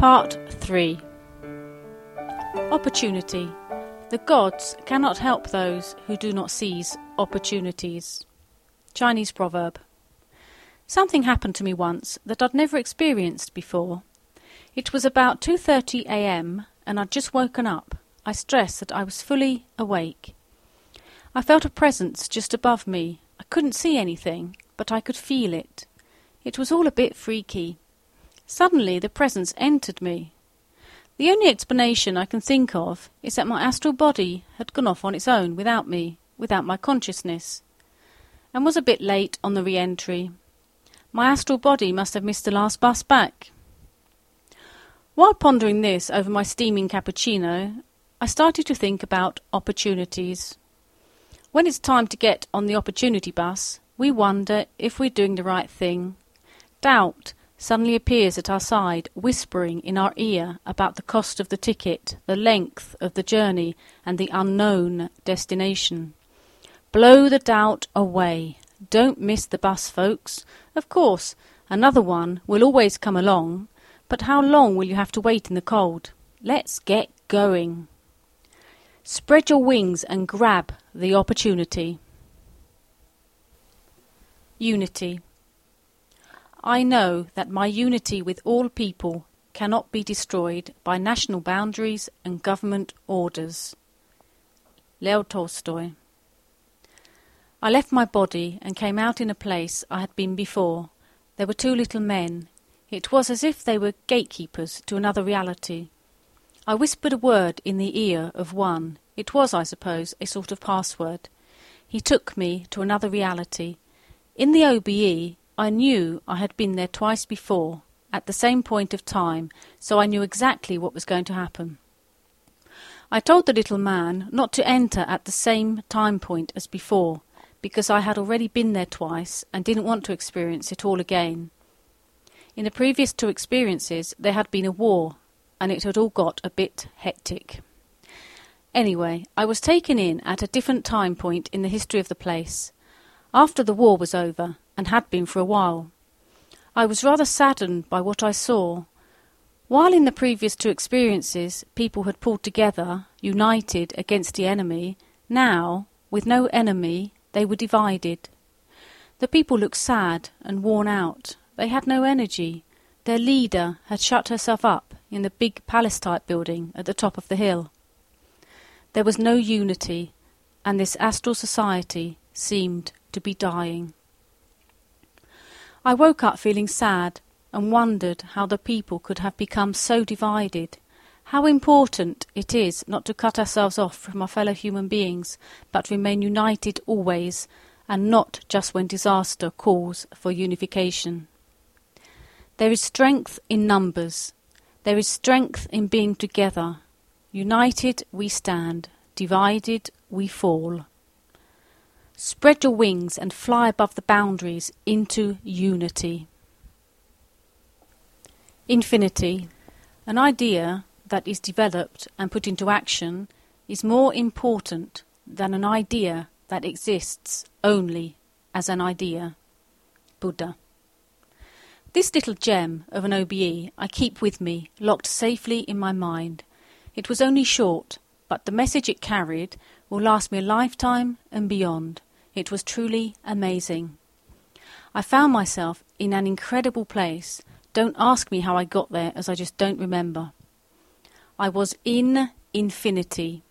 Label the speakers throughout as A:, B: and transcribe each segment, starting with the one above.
A: Part 3 Opportunity. The gods cannot help those who do not seize opportunities. Chinese proverb. Something happened to me once that I'd never experienced before. It was about 2:30 a.m. and I'd just woken up. I stress that I was fully awake. I felt a presence just above me. I couldn't see anything, but I could feel it. It was all a bit freaky. Suddenly the presence entered me. The only explanation I can think of is that my astral body had gone off on its own without me, without my consciousness, and was a bit late on the re-entry. My astral body must have missed the last bus back. While pondering this over my steaming cappuccino, I started to think about opportunities. When it's time to get on the opportunity bus, we wonder if we're doing the right thing. Doubt suddenly appears at our side, whispering in our ear about the cost of the ticket, the length of the journey, and the unknown destination. Blow the doubt away. Don't miss the bus, folks. Of course, another one will always come along, but how long will you have to wait in the cold? Let's get going. Spread your wings and grab the opportunity. Unity. I know that my unity with all people cannot be destroyed by national boundaries and government orders. Leo Tolstoy. I left my body and came out in a place I had been before. There were two little men. It was as if they were gatekeepers to another reality. I whispered a word in the ear of one. It was, I suppose, a sort of password. He took me to another reality. In the OBE, I knew I had been there twice before, at the same point of time, so I knew exactly what was going to happen. I told the little man not to enter at the same time point as before, because I had already been there twice and didn't want to experience it all again. In the previous two experiences, there had been a war, and it had all got a bit hectic. Anyway, I was taken in at a different time point in the history of the place. After the war was over, and had been for a while. I was rather saddened by what I saw. While in the previous two experiences people had pulled together, united against the enemy, now, with no enemy, they were divided. The people looked sad and worn out. They had no energy. Their leader had shut herself up in the big palace type building at the top of the hill. There was no unity, and this astral society seemed to be dying. I woke up feeling sad and wondered how the people could have become so divided. How important it is not to cut ourselves off from our fellow human beings, but remain united always, and not just when disaster calls for unification. There is strength in numbers. There is strength in being together. United we stand, divided we fall. Spread your wings and fly above the boundaries into unity. Infinity. An idea that is developed and put into action is more important than an idea that exists only as an idea. Buddha. This little gem of an OBE I keep with me, locked safely in my mind. It was only short, but the message it carried will last me a lifetime and beyond. It was truly amazing. I found myself in an incredible place. Don't ask me how I got there, as I just don't remember. I was in infinity.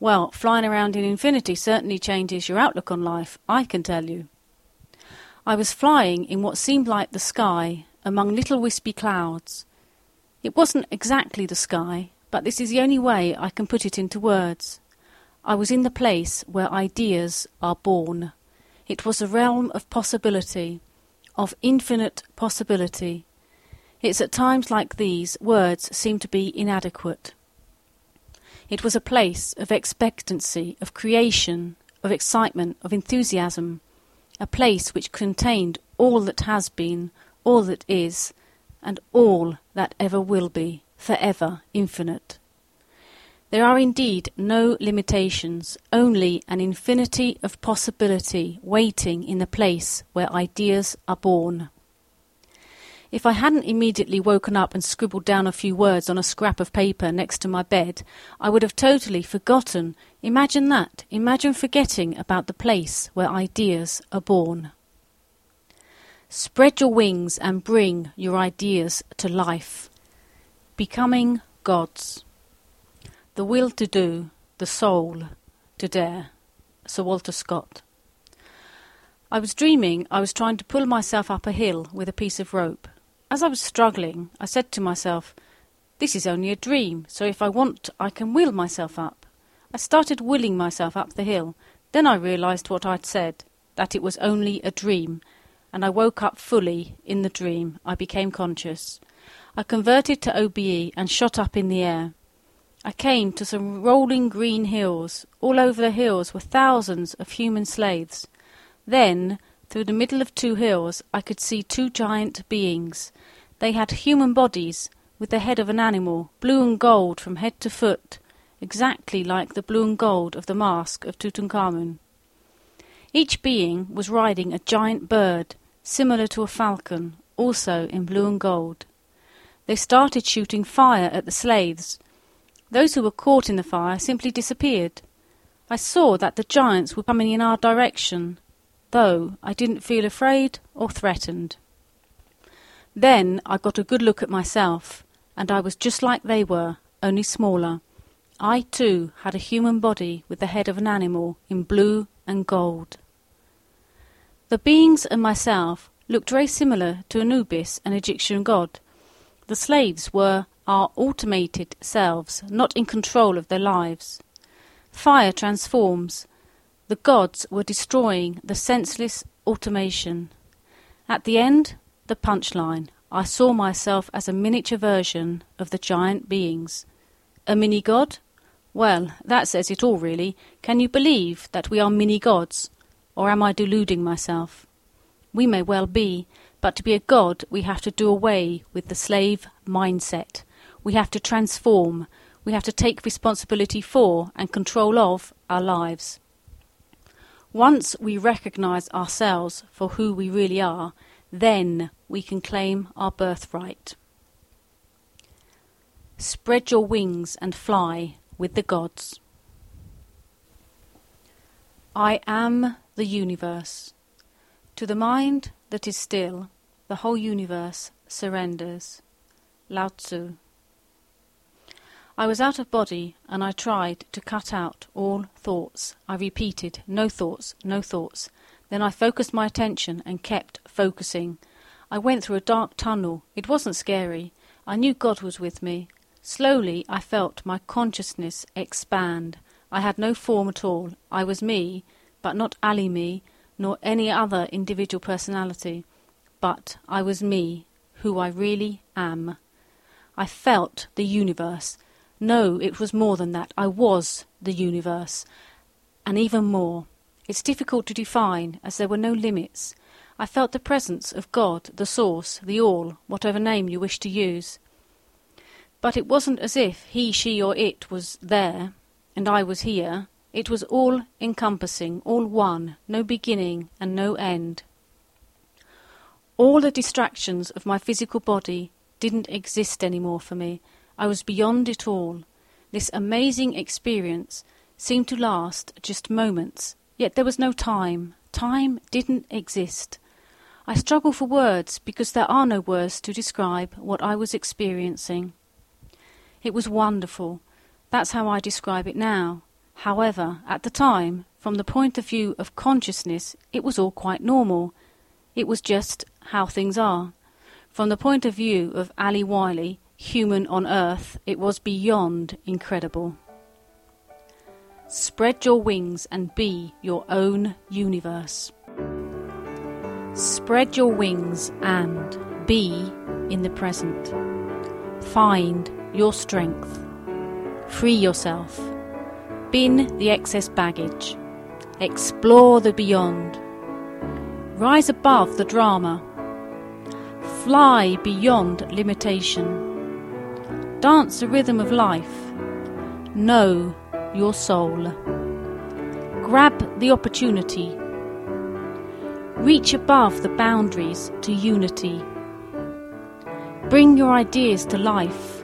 A: Well, flying around in infinity certainly changes your outlook on life, I can tell you. I was flying in what seemed like the sky, among little wispy clouds. It wasn't exactly the sky, but this is the only way I can put it into words. I was in the place where ideas are born. It was a realm of possibility, of infinite possibility. It's at times like these words seem to be inadequate. It was a place of expectancy, of creation, of excitement, of enthusiasm, a place which contained all that has been, all that is, and all that ever will be, forever infinite. There are indeed no limitations, only an infinity of possibility waiting in the place where ideas are born. If I hadn't immediately woken up and scribbled down a few words on a scrap of paper next to my bed, I would have totally forgotten. Imagine that. Imagine forgetting about the place where ideas are born. Spread your wings and bring your ideas to life. Becoming gods. The will to do, the soul to dare. Sir Walter Scott. I was dreaming I was trying to pull myself up a hill with a piece of rope. As I was struggling, I said to myself, This is only a dream, so if I want, I can will myself up. I started willing myself up the hill. Then I realized what I'd said, that it was only a dream, and I woke up fully in the dream. I became conscious. I converted to OBE and shot up in the air. I came to some rolling green hills. All over the hills were thousands of human slaves. Then, through the middle of two hills, I could see two giant beings. They had human bodies, with the head of an animal, blue and gold from head to foot, exactly like the blue and gold of the mask of Tutankhamun. Each being was riding a giant bird, similar to a falcon, also in blue and gold. They started shooting fire at the slaves. Those who were caught in the fire simply disappeared. I saw that the giants were coming in our direction, though I didn't feel afraid or threatened. Then I got a good look at myself, and I was just like they were, only smaller. I too had a human body with the head of an animal in blue and gold. The beings and myself looked very similar to Anubis, an Egyptian god. The slaves were our automated selves, not in control of their lives. Fire transforms. The gods were destroying the senseless automation. At the end, the punchline. I saw myself as a miniature version of the giant beings. A mini god? Well, that says it all, really. Can you believe that we are mini gods? Or am I deluding myself? We may well be, but to be a god, we have to do away with the slave mindset. We have to transform. We have to take responsibility for and control of our lives. Once we recognize ourselves for who we really are, then we can claim our birthright. Spread your wings and fly with the gods. I am the universe. To the mind that is still, the whole universe surrenders. Lao Tzu. I was out of body, and I tried to cut out all thoughts. I repeated, no thoughts, no thoughts. Then I focused my attention and kept focusing. I went through a dark tunnel. It wasn't scary. I knew God was with me. Slowly I felt my consciousness expand. I had no form at all. I was me, but not Ali me, nor any other individual personality. But I was me, who I really am. I felt the universe. No, it was more than that. I was the universe. And even more. It's difficult to define, as there were no limits. I felt the presence of God, the source, the all, whatever name you wish to use. But it wasn't as if he, she, or it was there, and I was here. It was all encompassing, all one, no beginning and no end. All the distractions of my physical body didn't exist any more for me. I was beyond it all. This amazing experience seemed to last just moments, yet there was no time. Time didn't exist. I struggle for words because there are no words to describe what I was experiencing. It was wonderful. That's how I describe it now. However, at the time, from the point of view of consciousness, it was all quite normal. It was just how things are. From the point of view of Ali Wiley, human on earth, it was beyond incredible. Spread your wings and be your own universe. Spread your wings and be in the present. Find your strength. Free yourself. Bin the excess baggage. Explore the beyond. Rise above the drama. Fly beyond limitation Dance the rhythm of life. Know your soul. Grab the opportunity. Reach above the boundaries to unity. Bring your ideas to life.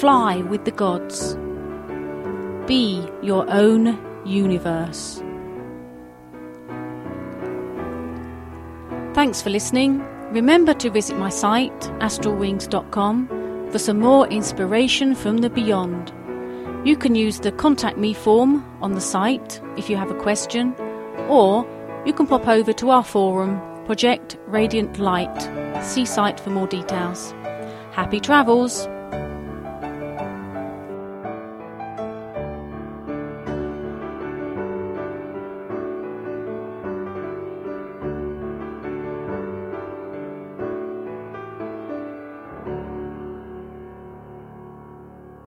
A: Fly with the gods. Be your own universe. Thanks for listening. Remember to visit my site, astralwings.com, for some more inspiration from the beyond. You can use the Contact Me form on the site if you have a question, or you can pop over to our forum, Project Radiant Light. See site for more details. Happy travels!